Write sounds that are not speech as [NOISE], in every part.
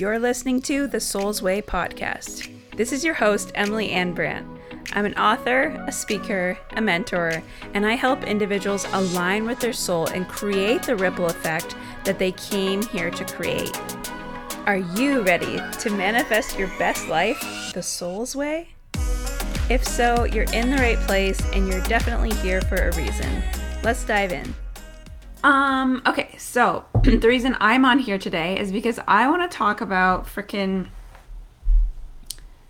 You're listening to the Soul's Way podcast. This is your host, Emily Anne Brant. I'm an author, a speaker, a mentor, and I help individuals align with their soul and create the ripple effect that they came here to create. Are you ready to manifest your best life the soul's way? If so, you're in the right place and you're definitely here for a reason. Let's dive in. Um, okay, so [CLEARS THROAT] the reason I'm on here today is because I want to talk about freaking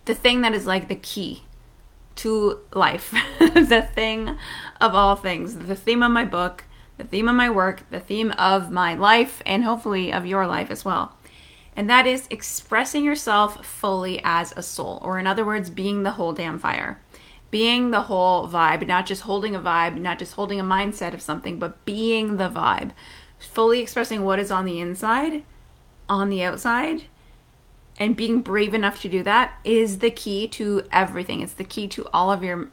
the thing that is like the key to life, [LAUGHS] the thing of all things, the theme of my book, the theme of my work, the theme of my life, and hopefully of your life as well. And that is expressing yourself fully as a soul, or in other words, being the whole damn fire. Being the whole vibe, not just holding a vibe, not just holding a mindset of something, but being the vibe. Fully expressing what is on the inside, on the outside, and being brave enough to do that is the key to everything. It's the key to all of your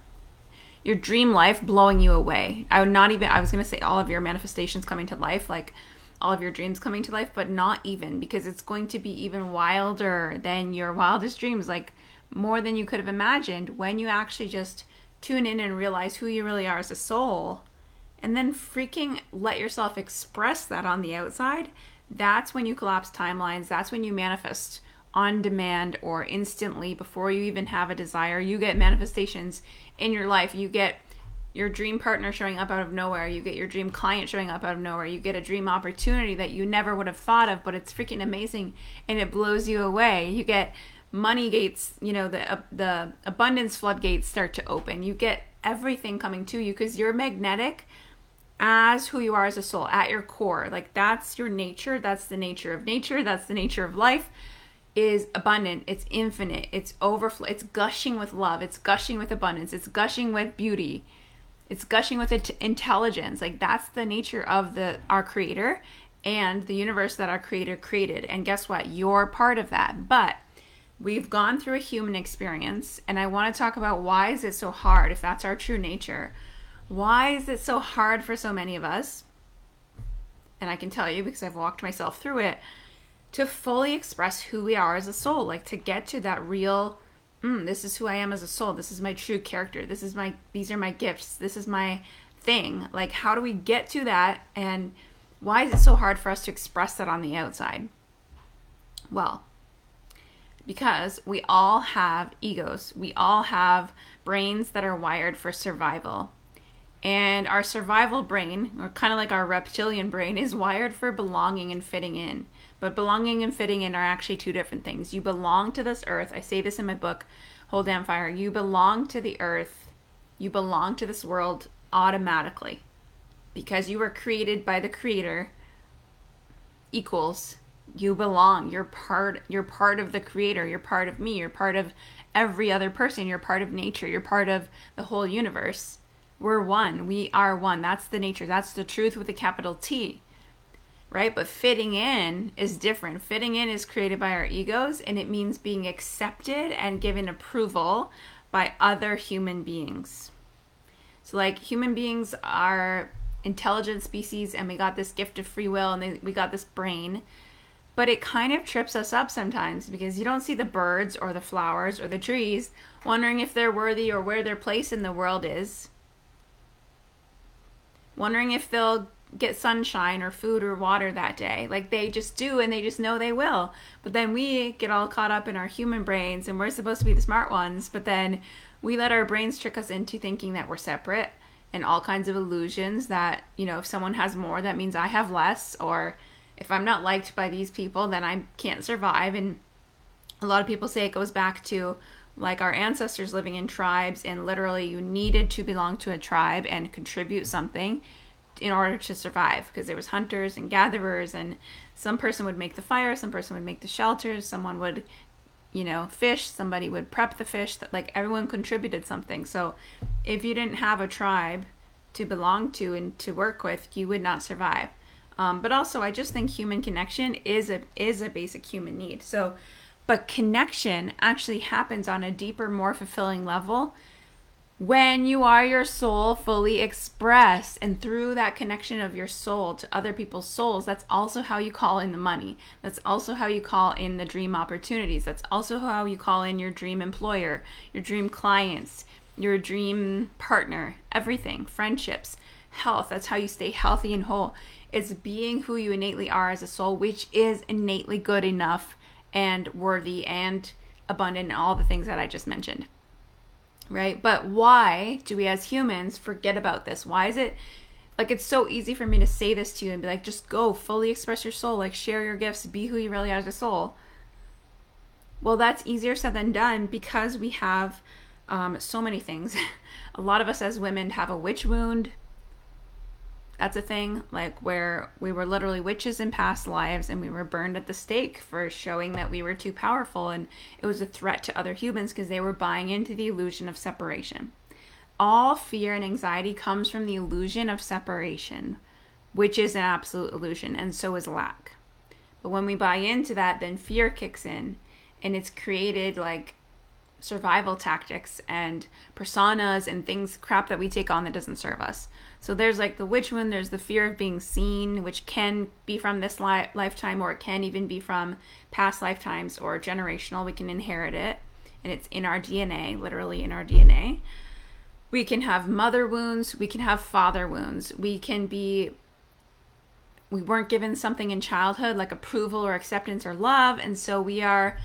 your dream life blowing you away. I would not even I was going to say all of your manifestations coming to life like all of your dreams coming to life, but not even because it's going to be even wilder than your wildest dreams like more than you could have imagined when you actually just tune in and realize who you really are as a soul and then freaking let yourself express that on the outside. That's when you collapse timelines. That's when you manifest on demand or instantly before you even have a desire. You get manifestations in your life. You get your dream partner showing up out of nowhere. You get your dream client showing up out of nowhere. You get a dream opportunity that you never would have thought of, but it's freaking amazing and it blows you away. You get money gates, you know, the uh, the abundance floodgates start to open. You get everything coming to you because you're magnetic as who you are as a soul at your core. Like that's your nature. That's the nature of nature. That's the nature of life is abundant, it's infinite, it's overflow, it's gushing with love, it's gushing with abundance, it's gushing with beauty, it's gushing with it- intelligence. Like that's the nature of the our creator and the universe that our creator created. And guess what? You're part of that. But we've gone through a human experience and I want to talk about why is it so hard if that's our true nature? Why is it so hard for so many of us? And I can tell you because I've walked myself through it to fully express who we are as a soul, like to get to that real, mm, this is who I am as a soul. This is my true character. This is my, these are my gifts. This is my thing. Like, how do we get to that? And why is it so hard for us to express that on the outside? Well, because we all have egos. We all have brains that are wired for survival. And our survival brain, or kind of like our reptilian brain, is wired for belonging and fitting in. But belonging and fitting in are actually two different things. You belong to this earth. I say this in my book, Whole Damn Fire. You belong to the earth. You belong to this world automatically. Because you were created by the creator equals you belong. You're part you're part of the creator. You're part of me. You're part of every other person. You're part of nature. You're part of the whole universe. We're one. We are one. That's the nature. That's the truth with a capital T right? But fitting in is different. Fitting in is created by our egos and it means being accepted and given approval by other human beings. So, like, human beings are intelligent species and we got this gift of free will and they, we got this brain. But it kind of trips us up sometimes because you don't see the birds or the flowers or the trees wondering if they're worthy or where their place in the world is. Wondering if they'll get sunshine or food or water that day. Like they just do and they just know they will. But then we get all caught up in our human brains and we're supposed to be the smart ones, but then we let our brains trick us into thinking that we're separate and all kinds of illusions that, you know, if someone has more, that means I have less or if I'm not liked by these people, then I can't survive. And a lot of people say it goes back to like our ancestors living in tribes and literally you needed to belong to a tribe and contribute something in order to survive because there was hunters and gatherers and some person would make the fire some person would make the shelters someone would you know fish somebody would prep the fish that like everyone contributed something. So if you didn't have a tribe to belong to and to work with you would not survive um, but also i just think human connection is a is a basic human need. So but connection actually happens on a deeper more fulfilling level when you are your soul fully expressed and through that connection of your soul to other people's souls that's also how you call in the money. That's also how you call in the dream opportunities. That's also how you call in your dream employer your dream clients your dream partner everything friendships health that's how you stay healthy and whole it's being who you innately are as a soul which is innately good enough and worthy and abundant and all the things that i just mentioned right? But why do we as humans forget about this? Why is it like it's so easy for me to say this to you and be like, just go fully express your soul, like share your gifts, be who you really are as a soul. Well, that's easier said than done because we have um, so many things. [LAUGHS] a lot of us as women have a witch wound, that's a thing, like where we were literally witches in past lives and we were burned at the stake for showing that we were too powerful and it was a threat to other humans because they were buying into the illusion of separation. All fear and anxiety comes from the illusion of separation, which is an absolute illusion, and so is lack. But when we buy into that, then fear kicks in and it's created like survival tactics and personas and things crap that we take on that doesn't serve us. So there's like the witch wound, there's the fear of being seen, which can be from this li- lifetime or it can even be from past lifetimes or generational. We can inherit it and it's in our DNA, literally in our DNA. We can have mother wounds, we can have father wounds. We can be we weren't given something in childhood like approval or acceptance or love and so we are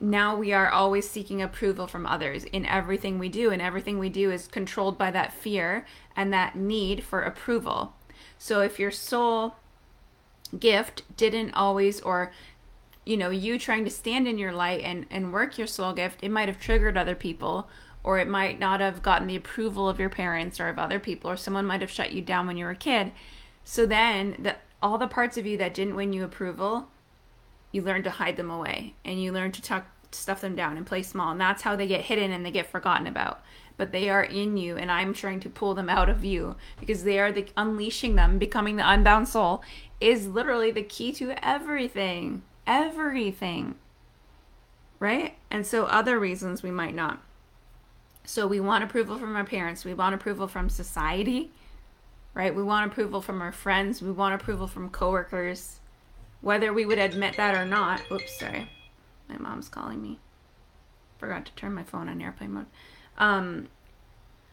now we are always seeking approval from others in everything we do and everything we do is controlled by that fear and that need for approval. So if your soul gift didn't always or you know you trying to stand in your light and and work your soul gift it might have triggered other people or it might not have gotten the approval of your parents or of other people or someone might have shut you down when you were a kid. So then the all the parts of you that didn't win you approval you learn to hide them away and you learn to tuck stuff them down and play small. And that's how they get hidden and they get forgotten about. But they are in you and i'm trying to pull them out of you because they are the unleashing them becoming the unbound soul is literally the key to everything everything right? And so other reasons we might not. So we want approval from our parents. We want approval from society right? We want approval from our friends. We want approval from coworkers whether we would admit that or not. Oops, sorry. My mom's calling me. Forgot to turn my phone on airplane mode. Um,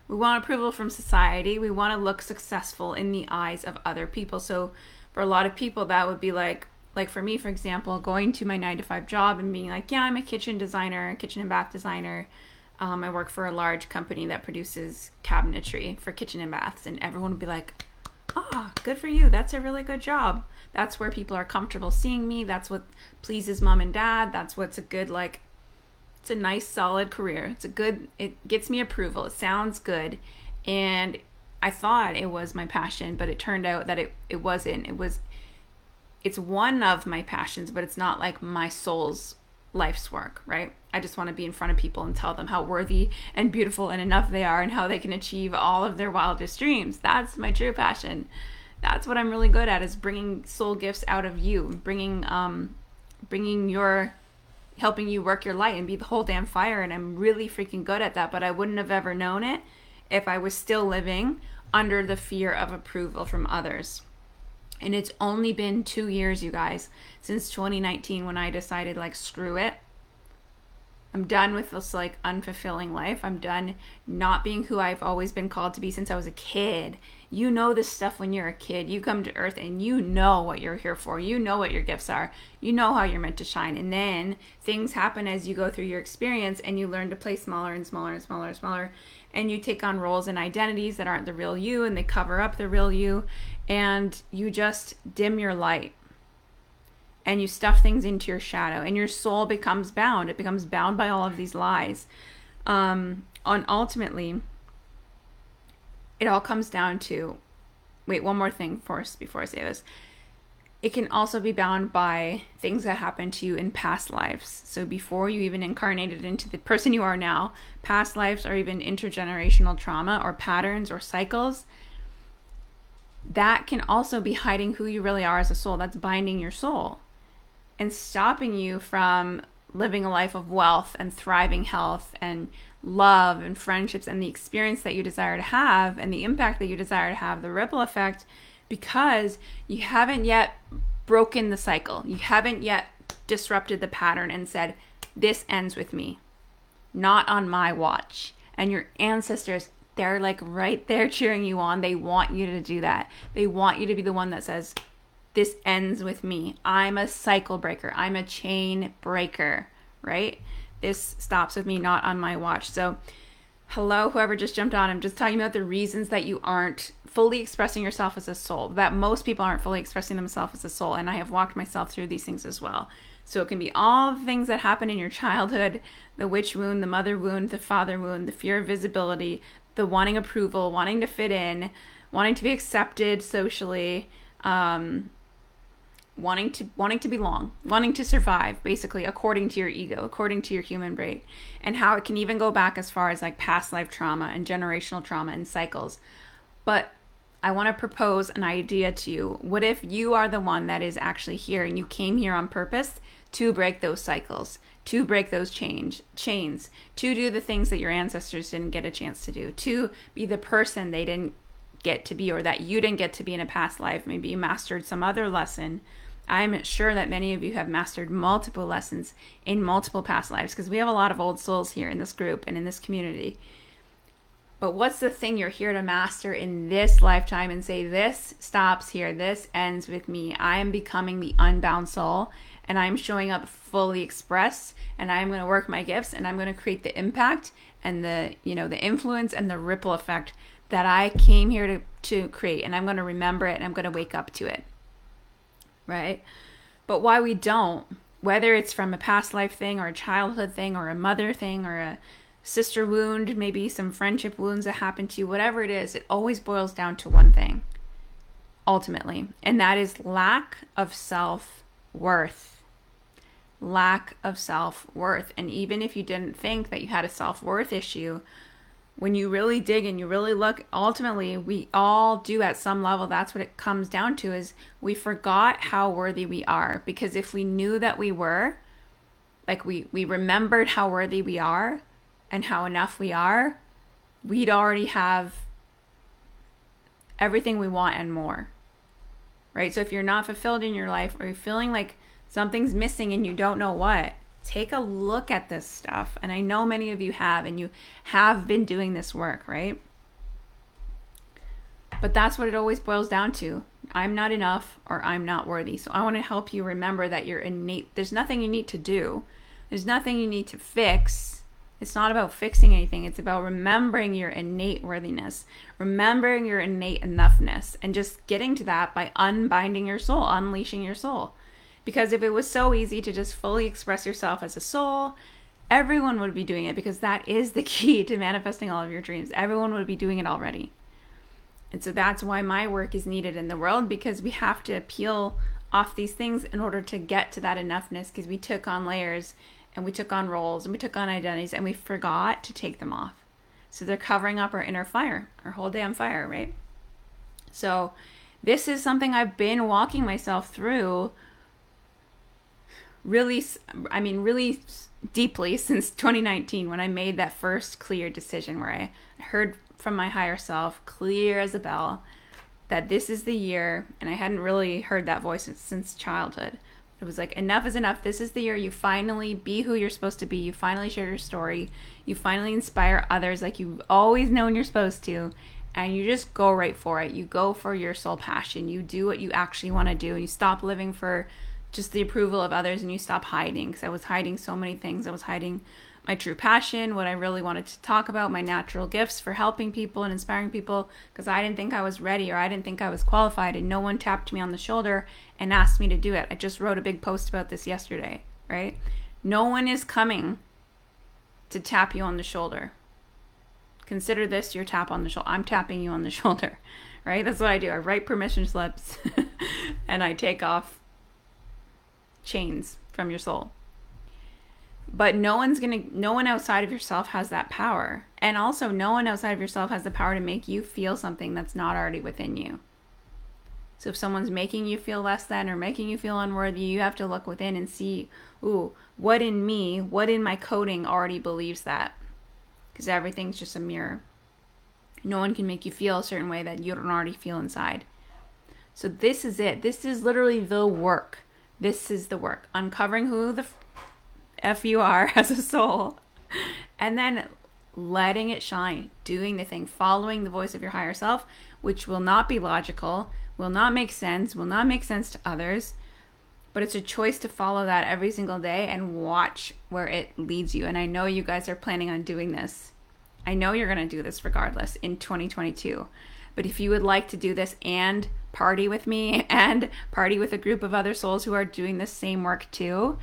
we want approval from society. We want to look successful in the eyes of other people. So, for a lot of people, that would be like, like for me, for example, going to my nine to five job and being like, yeah, I'm a kitchen designer, kitchen and bath designer. Um, I work for a large company that produces cabinetry for kitchen and baths, and everyone would be like, ah, oh, good for you. That's a really good job. That's where people are comfortable seeing me. That's what pleases mom and dad. That's what's a good, like, it's a nice, solid career. It's a good, it gets me approval. It sounds good. And I thought it was my passion, but it turned out that it, it wasn't. It was, it's one of my passions, but it's not like my soul's life's work, right? I just want to be in front of people and tell them how worthy and beautiful and enough they are and how they can achieve all of their wildest dreams. That's my true passion that's what I'm really good at is bringing soul gifts out of you, bringing um, bringing your helping you work your light and be the whole damn fire and I'm really freaking good at that but I wouldn't have ever known it if I was still living under the fear of approval from others. And it's only been 2 years you guys since 2019 when I decided like screw it. I'm done with this like unfulfilling life. I'm done not being who I've always been called to be since I was a kid you know this stuff when you're a kid. You come to earth and you know what you're here for. You know what your gifts are. You know how you're meant to shine. And then things happen as you go through your experience and you learn to play smaller and smaller and smaller and smaller. And you take on roles and identities that aren't the real you and they cover up the real you. And you just dim your light and you stuff things into your shadow and your soul becomes bound. It becomes bound by all of these lies. Um, on ultimately, it all comes down to wait, one more thing first before I say this. It can also be bound by things that happened to you in past lives. So before you even incarnated into the person you are now, past lives or even intergenerational trauma or patterns or cycles, that can also be hiding who you really are as a soul. That's binding your soul and stopping you from living a life of wealth and thriving health and love and friendships and the experience that you desire to have and the impact that you desire to have, the ripple effect, because you haven't yet broken the cycle. You haven't yet disrupted the pattern and said, This ends with me, not on my watch. And your ancestors, they're like right there [LAUGHS] cheering you on. They want you to do that. They want you to be the one that says, This ends with me. I'm a cycle breaker, I'm a chain breaker, right? This stops with me, not on my watch. So, hello, whoever just jumped on. I'm just talking about the reasons that you aren't fully expressing yourself as a soul, that most people aren't fully expressing themselves as a soul. And I have walked myself through these things as well. So it can be all the things that happen in your childhood the witch wound, the mother wound, the father wound, the fear of visibility, the wanting approval, wanting to fit in, wanting to be accepted socially, um, wanting to wanting to belong, wanting to survive, basically according to your ego, according to your human brain, and how it can even go back as far as like past life trauma and generational trauma and cycles. But I want to propose an idea to you. What if you are the one that is actually here and you came here on purpose to break those cycles, to break those change chains, to do the things that your ancestors didn't get a chance to do, to be the person they didn't get to be or that you didn't get to be in a past life. Maybe you mastered some other lesson. I'm sure that many of you have mastered multiple lessons in multiple past lives because we have a lot of old souls here in this group and in this community. But what's the thing you're here to master in this lifetime and say, this stops here, this ends with me. I am becoming the unbound soul and I'm showing up fully expressed and I'm going to work my gifts and I'm going to create the impact and the, you know, the influence and the ripple effect that I came here to, to create. And I'm going to remember it and I'm going to wake up to it. Right? But why we don't, whether it's from a past life thing or a childhood thing or a mother thing or a sister wound, maybe some friendship wounds that happened to you, whatever it is, it always boils down to one thing ultimately, and that is lack of self worth. Lack of self worth. And even if you didn't think that you had a self worth issue, when you really dig and you really look, ultimately, we all do at some level. That's what it comes down to is we forgot how worthy we are. Because if we knew that we were, like we, we remembered how worthy we are, and how enough we are, we'd already have everything we want and more. Right? So if you're not fulfilled in your life or you're feeling like something's missing and you don't know what, take a look at this stuff. And I know many of you have, and you have been doing this work, right? But that's what it always boils down to. I'm not enough or I'm not worthy. So I want to help you remember that you're innate. There's nothing you need to do, there's nothing you need to fix it's not about fixing anything. It's about remembering your innate worthiness, remembering your innate enoughness, and just getting to that by unbinding your soul, unleashing your soul. Because if it was so easy to just fully express yourself as a soul, everyone would be doing it because that is the [LAUGHS] key to manifesting all of your dreams. Everyone would be doing it already. And so that's why my work is needed in the world because we have to peel off these things in order to get to that enoughness because we took on layers and we took on roles and we took on identities and we forgot to take them off. So they're covering up our inner fire, our whole damn fire, right? So this is something I've been walking myself through really, I mean, really deeply [LAUGHS] since 2019 when I made that first clear decision where I heard from my higher self, clear as a bell, that this is the year, and I hadn't really heard that voice since childhood it was like, enough is enough. This is the year you finally be who you're supposed to be. You finally share your story. You finally inspire others like you've always known you're supposed to. And you just go right for it. You go for your soul passion. You do what you actually want to do. And you stop living for just the approval of others and you stop hiding. Because I was hiding so many things. I was hiding my true passion, what I really wanted to talk about, my natural gifts for helping people and inspiring people because I didn't think I was ready or I didn't think I was qualified and no one tapped me on the shoulder and asked me to do it. I just wrote a big post about this yesterday, right? No one is coming to tap you on the shoulder. Consider this your tap on the shoulder. I'm tapping you on the [LAUGHS] shoulder, right? That's what I do. I write permission slips [LAUGHS] and I take off chains from your soul but no one's gonna no one outside of yourself has that power and also no one outside of yourself has the power to make you feel something that's not already within you So if someone's making you feel less than or making you feel unworthy, you have to look within and see, ooh, what in me, what in my coding already believes that? Because everything's just a mirror. No one can make you feel a certain way that you don't already feel inside. So this is it. This is literally the work. This is the work. Uncovering who the F you are [LAUGHS] as a soul. And then letting it shine, doing the thing, following the voice of your higher self, which will not be logical, will not make sense, will not make sense to others. But it's a choice to follow that every single day and watch where it leads you. And I know you guys are planning on doing this. I know you're going to do this regardless in 2022. But if you would like to do this and party with me and party with a group of other souls who are doing the same work too,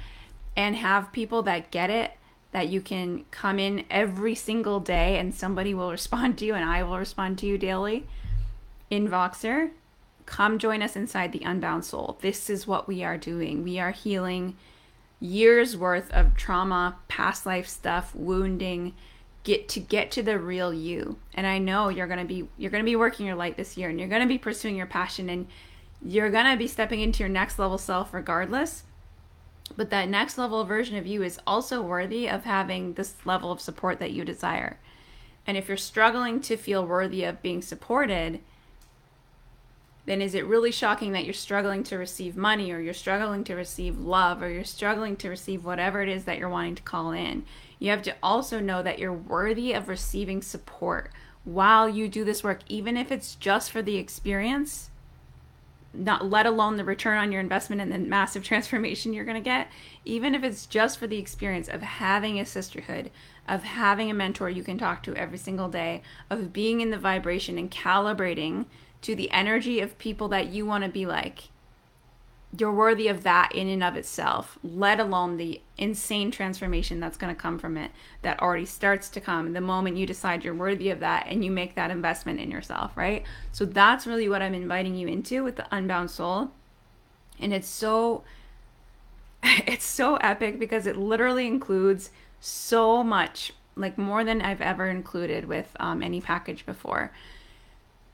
and have people that get it, that you can come in every single day and somebody will respond to you and I will respond to you daily in Voxer, come join us inside the Unbound Soul. This is what we are doing. We are healing years worth of trauma, past life stuff, wounding, get to get to the real you. And I know you're going to be you're going to be working your light this year and you're going to be pursuing your passion and you're going to be stepping into your next level self regardless. But that next level version of you is also worthy of having this level of support that you desire. And if you're struggling to feel worthy of being supported, then is it really shocking that you're struggling to receive money or you're struggling to receive love or you're struggling to receive whatever it is that you're wanting to call in? You have to also know that you're worthy of receiving support while you do this work, even if it's just for the experience, not let alone the return on your investment and the massive [LAUGHS] transformation you're going to get, even if it's just for the experience of having a sisterhood, of having a mentor you can talk to every single day, of being in the vibration and calibrating to the energy of people that you want to be like, you're worthy of that in and of itself, let alone the insane transformation that's going to come from it that already starts to come the moment you decide you're worthy of that and you make that investment in yourself, right? So that's really what I'm inviting you into with the unbound soul. And it's so [LAUGHS] it's so epic because it literally includes so much, like more than I've ever included with um, any package before.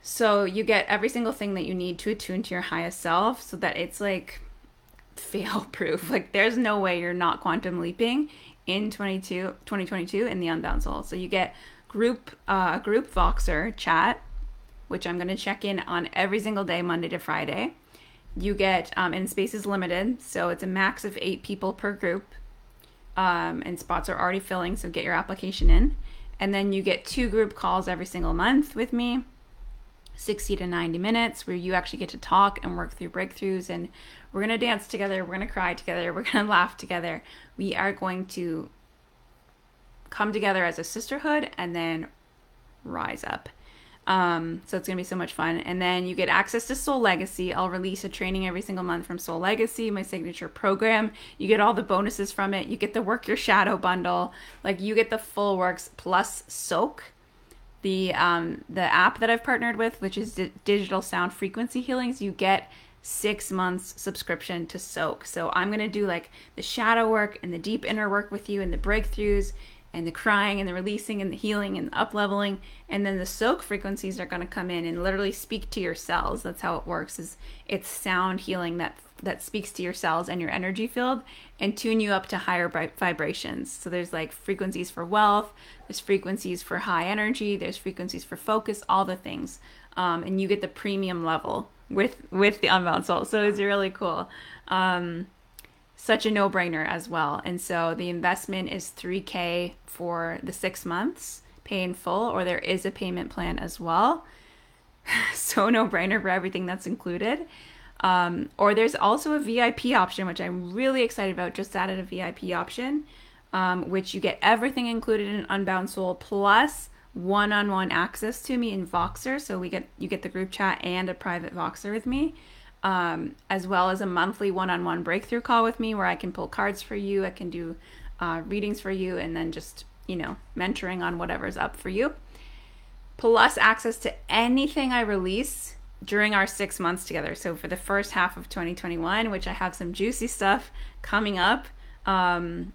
So you get every single thing that you need to attune to your highest self so that it's like [LAUGHS] fail proof. Like there's no way you're not quantum leaping in 22 2022 in the unbound soul. So you get group uh group Voxer chat, which I'm going to check in on every single day Monday to Friday. You get um and space is limited, so it's a max of 8 people per group. Um and spots are already filling, so get your application in. And then you get two group calls every single month with me 60 to 90 minutes where you actually get to talk and work through breakthroughs and we're going to dance together, we're going to cry together, [LAUGHS] we're going to laugh together. We are going to come together as a sisterhood and then rise up. Um, so it's gonna be so much fun. And then you get access to Soul Legacy. I'll release a training every single month from Soul Legacy, my signature program. You get all the bonuses from it. You get the Work Your Shadow bundle. Like you get the full works plus Soaak the um, the app that I've partnered with, which is D- Digital Sound Frequency Healings, you get six months subscription to Soaak. So I'm gonna do like the shadow work and the deep inner work with you, and the breakthroughs, and the crying, and the releasing, and the healing, and the up leveling, and then the Soaak frequencies are gonna come in and literally speak to your cells. That's how it works. Is it's sound healing that that speaks to your cells and your energy field and tune you up to higher vibrations. So there's like frequencies for wealth, there's frequencies for high energy, there's frequencies for focus, all the things. Um, and you get the premium level with with the unbound soul. So it's really cool. Um, such a no-brainer as well. And so the investment is 3k for the 6 months, pay in full or there is a payment plan as well. [LAUGHS] so no-brainer for everything that's included. Um, or there's also a VIP option, which I'm really excited about. Just added a VIP option, um, which you get everything included in Unbound Soul plus one-on-one access to me in Voxer. So we get you get the group chat and a private Voxer with me, um, as well as a monthly one-on-one breakthrough call with me where I can pull cards for you. I can do uh, readings for you, and then just you know mentoring on whatever's up for you. Plus access to anything I release during our six months together. So for the first half of 2021, which I have some juicy stuff coming up. Um,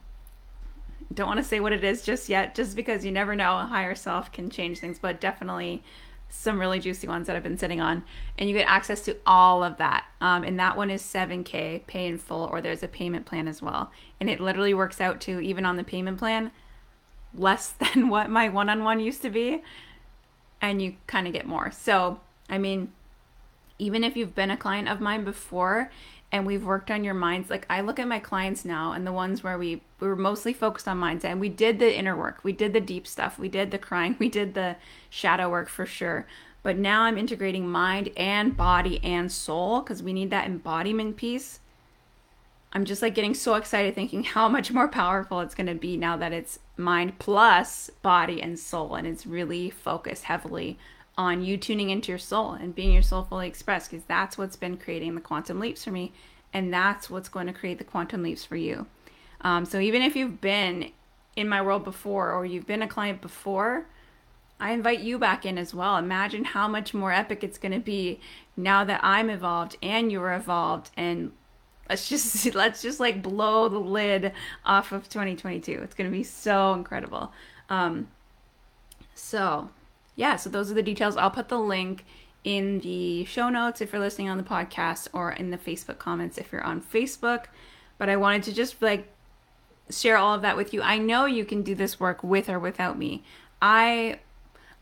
don't want to say what it is just yet, just because you never know. A higher self can change things, but definitely some really juicy ones that I've been sitting on, and you get access to all of that. Um, and that one is 7K, pay in full, or there's a payment plan as well. And it literally works out to, even on the payment plan, less [LAUGHS] than what my one on one used to be. And you kind of get more. So, I mean, even if you've been a client of mine before and we've worked on your minds like i look at my clients now and the ones where we, we were mostly focused on mindset and we did the inner work we did the deep stuff we did the crying [LAUGHS] we did the shadow work for sure. But now i'm integrating mind and body and soul because we need that embodiment piece. I'm just like getting so excited thinking [LAUGHS] how much more powerful it's going to be now that it's mind plus body and soul and it's really focused heavily on you tuning into your soul and being your soul fully expressed because that's what's been creating the quantum leaps for me and that's what's going to create the quantum leaps for you. Um, so even if you've been in my world before or you've been a client before i invite you back in as well. Imagine how much more epic it's going to be now that i'm evolved and you're evolved and let's just [LAUGHS] let's just like blow the lid off of 2022 it's going to be so incredible. Um, so yeah, so those are the details. I'll put the link in the show notes if you're listening on the podcast or in the Facebook comments if you're on Facebook. But I wanted to just like share all of that with you. I know you can do this work with or without me. I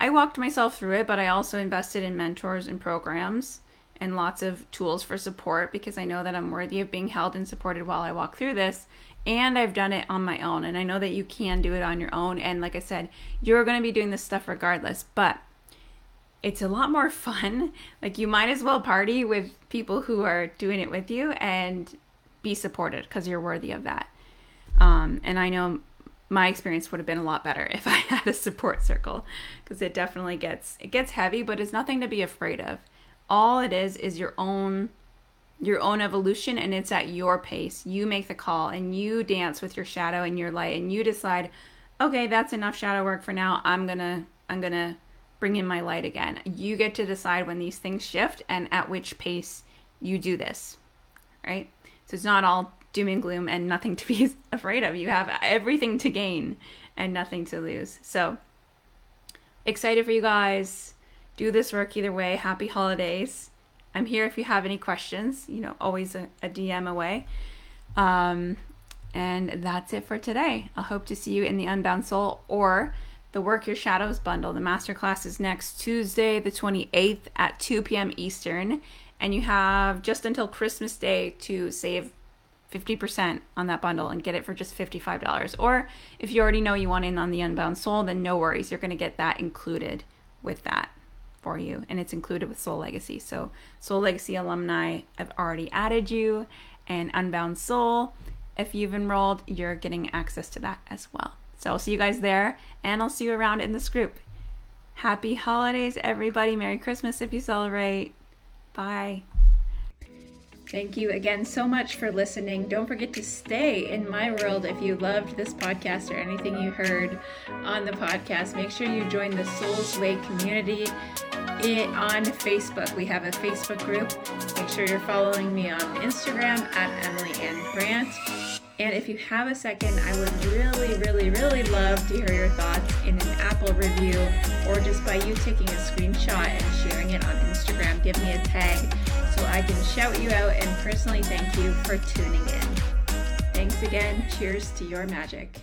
I walked myself through it, but I also invested in mentors and programs and lots of tools for support because I know that I'm worthy of being held and supported while I walk through this and I've done it on my own. And I know that you can do it on your own. And like I said, you're going to be doing this stuff regardless, but it's a lot more [LAUGHS] fun. Like you might as well party with people who are doing it with you and be supported because you're worthy of that. Um, and I know my experience would have been a lot better [LAUGHS] if I had a support circle because it definitely gets it gets heavy, but it's nothing to be afraid of. All it is is your own your own evolution and it's at your pace. You make the call and you dance with your shadow and your light and you decide, okay, that's enough shadow work for now. I'm going to I'm going to bring in my light again. You get to decide when these things shift and at which pace you do this. Right? So it's not all doom and gloom and nothing [LAUGHS] to be afraid of. You have everything to gain and nothing to lose. So excited for you guys. Do this work either way. Happy holidays. I'm here if you have any questions, you know, always a, a DM away. Um, and that's it for today. I hope to see you in the Unbound Soul or the Work Your Shadows bundle. The masterclass is next Tuesday, the 28th at 2 p.m. Eastern. And you have just until Christmas Day to save 50% on that bundle and get it for just $55. Or if you already know you want in on the Unbound Soul, then no worries. You're going to get that included with that for you, and it's included with Soul Legacy. So, Soul Legacy alumni, I've already added you, and Unbound Soul, if you've enrolled, you're getting access to that as well. So, I'll see you guys there, and I'll see you around in this group. Happy holidays, everybody. Merry Christmas if you celebrate. Bye. Thank you again so much for listening. Don't forget to stay in my world if you loved this podcast or anything you heard on the podcast. Make sure you join the Souls Way community on Facebook. We have a Facebook group. Make sure you're following me on Instagram at Emily Anne Brant. And if you have a second, I would really, really, really love to hear your thoughts in an Apple review or just by you taking a screenshot and sharing it on Instagram. Give me a tag so I can shout you out and personally thank you for tuning in. Thanks again. Cheers to your magic.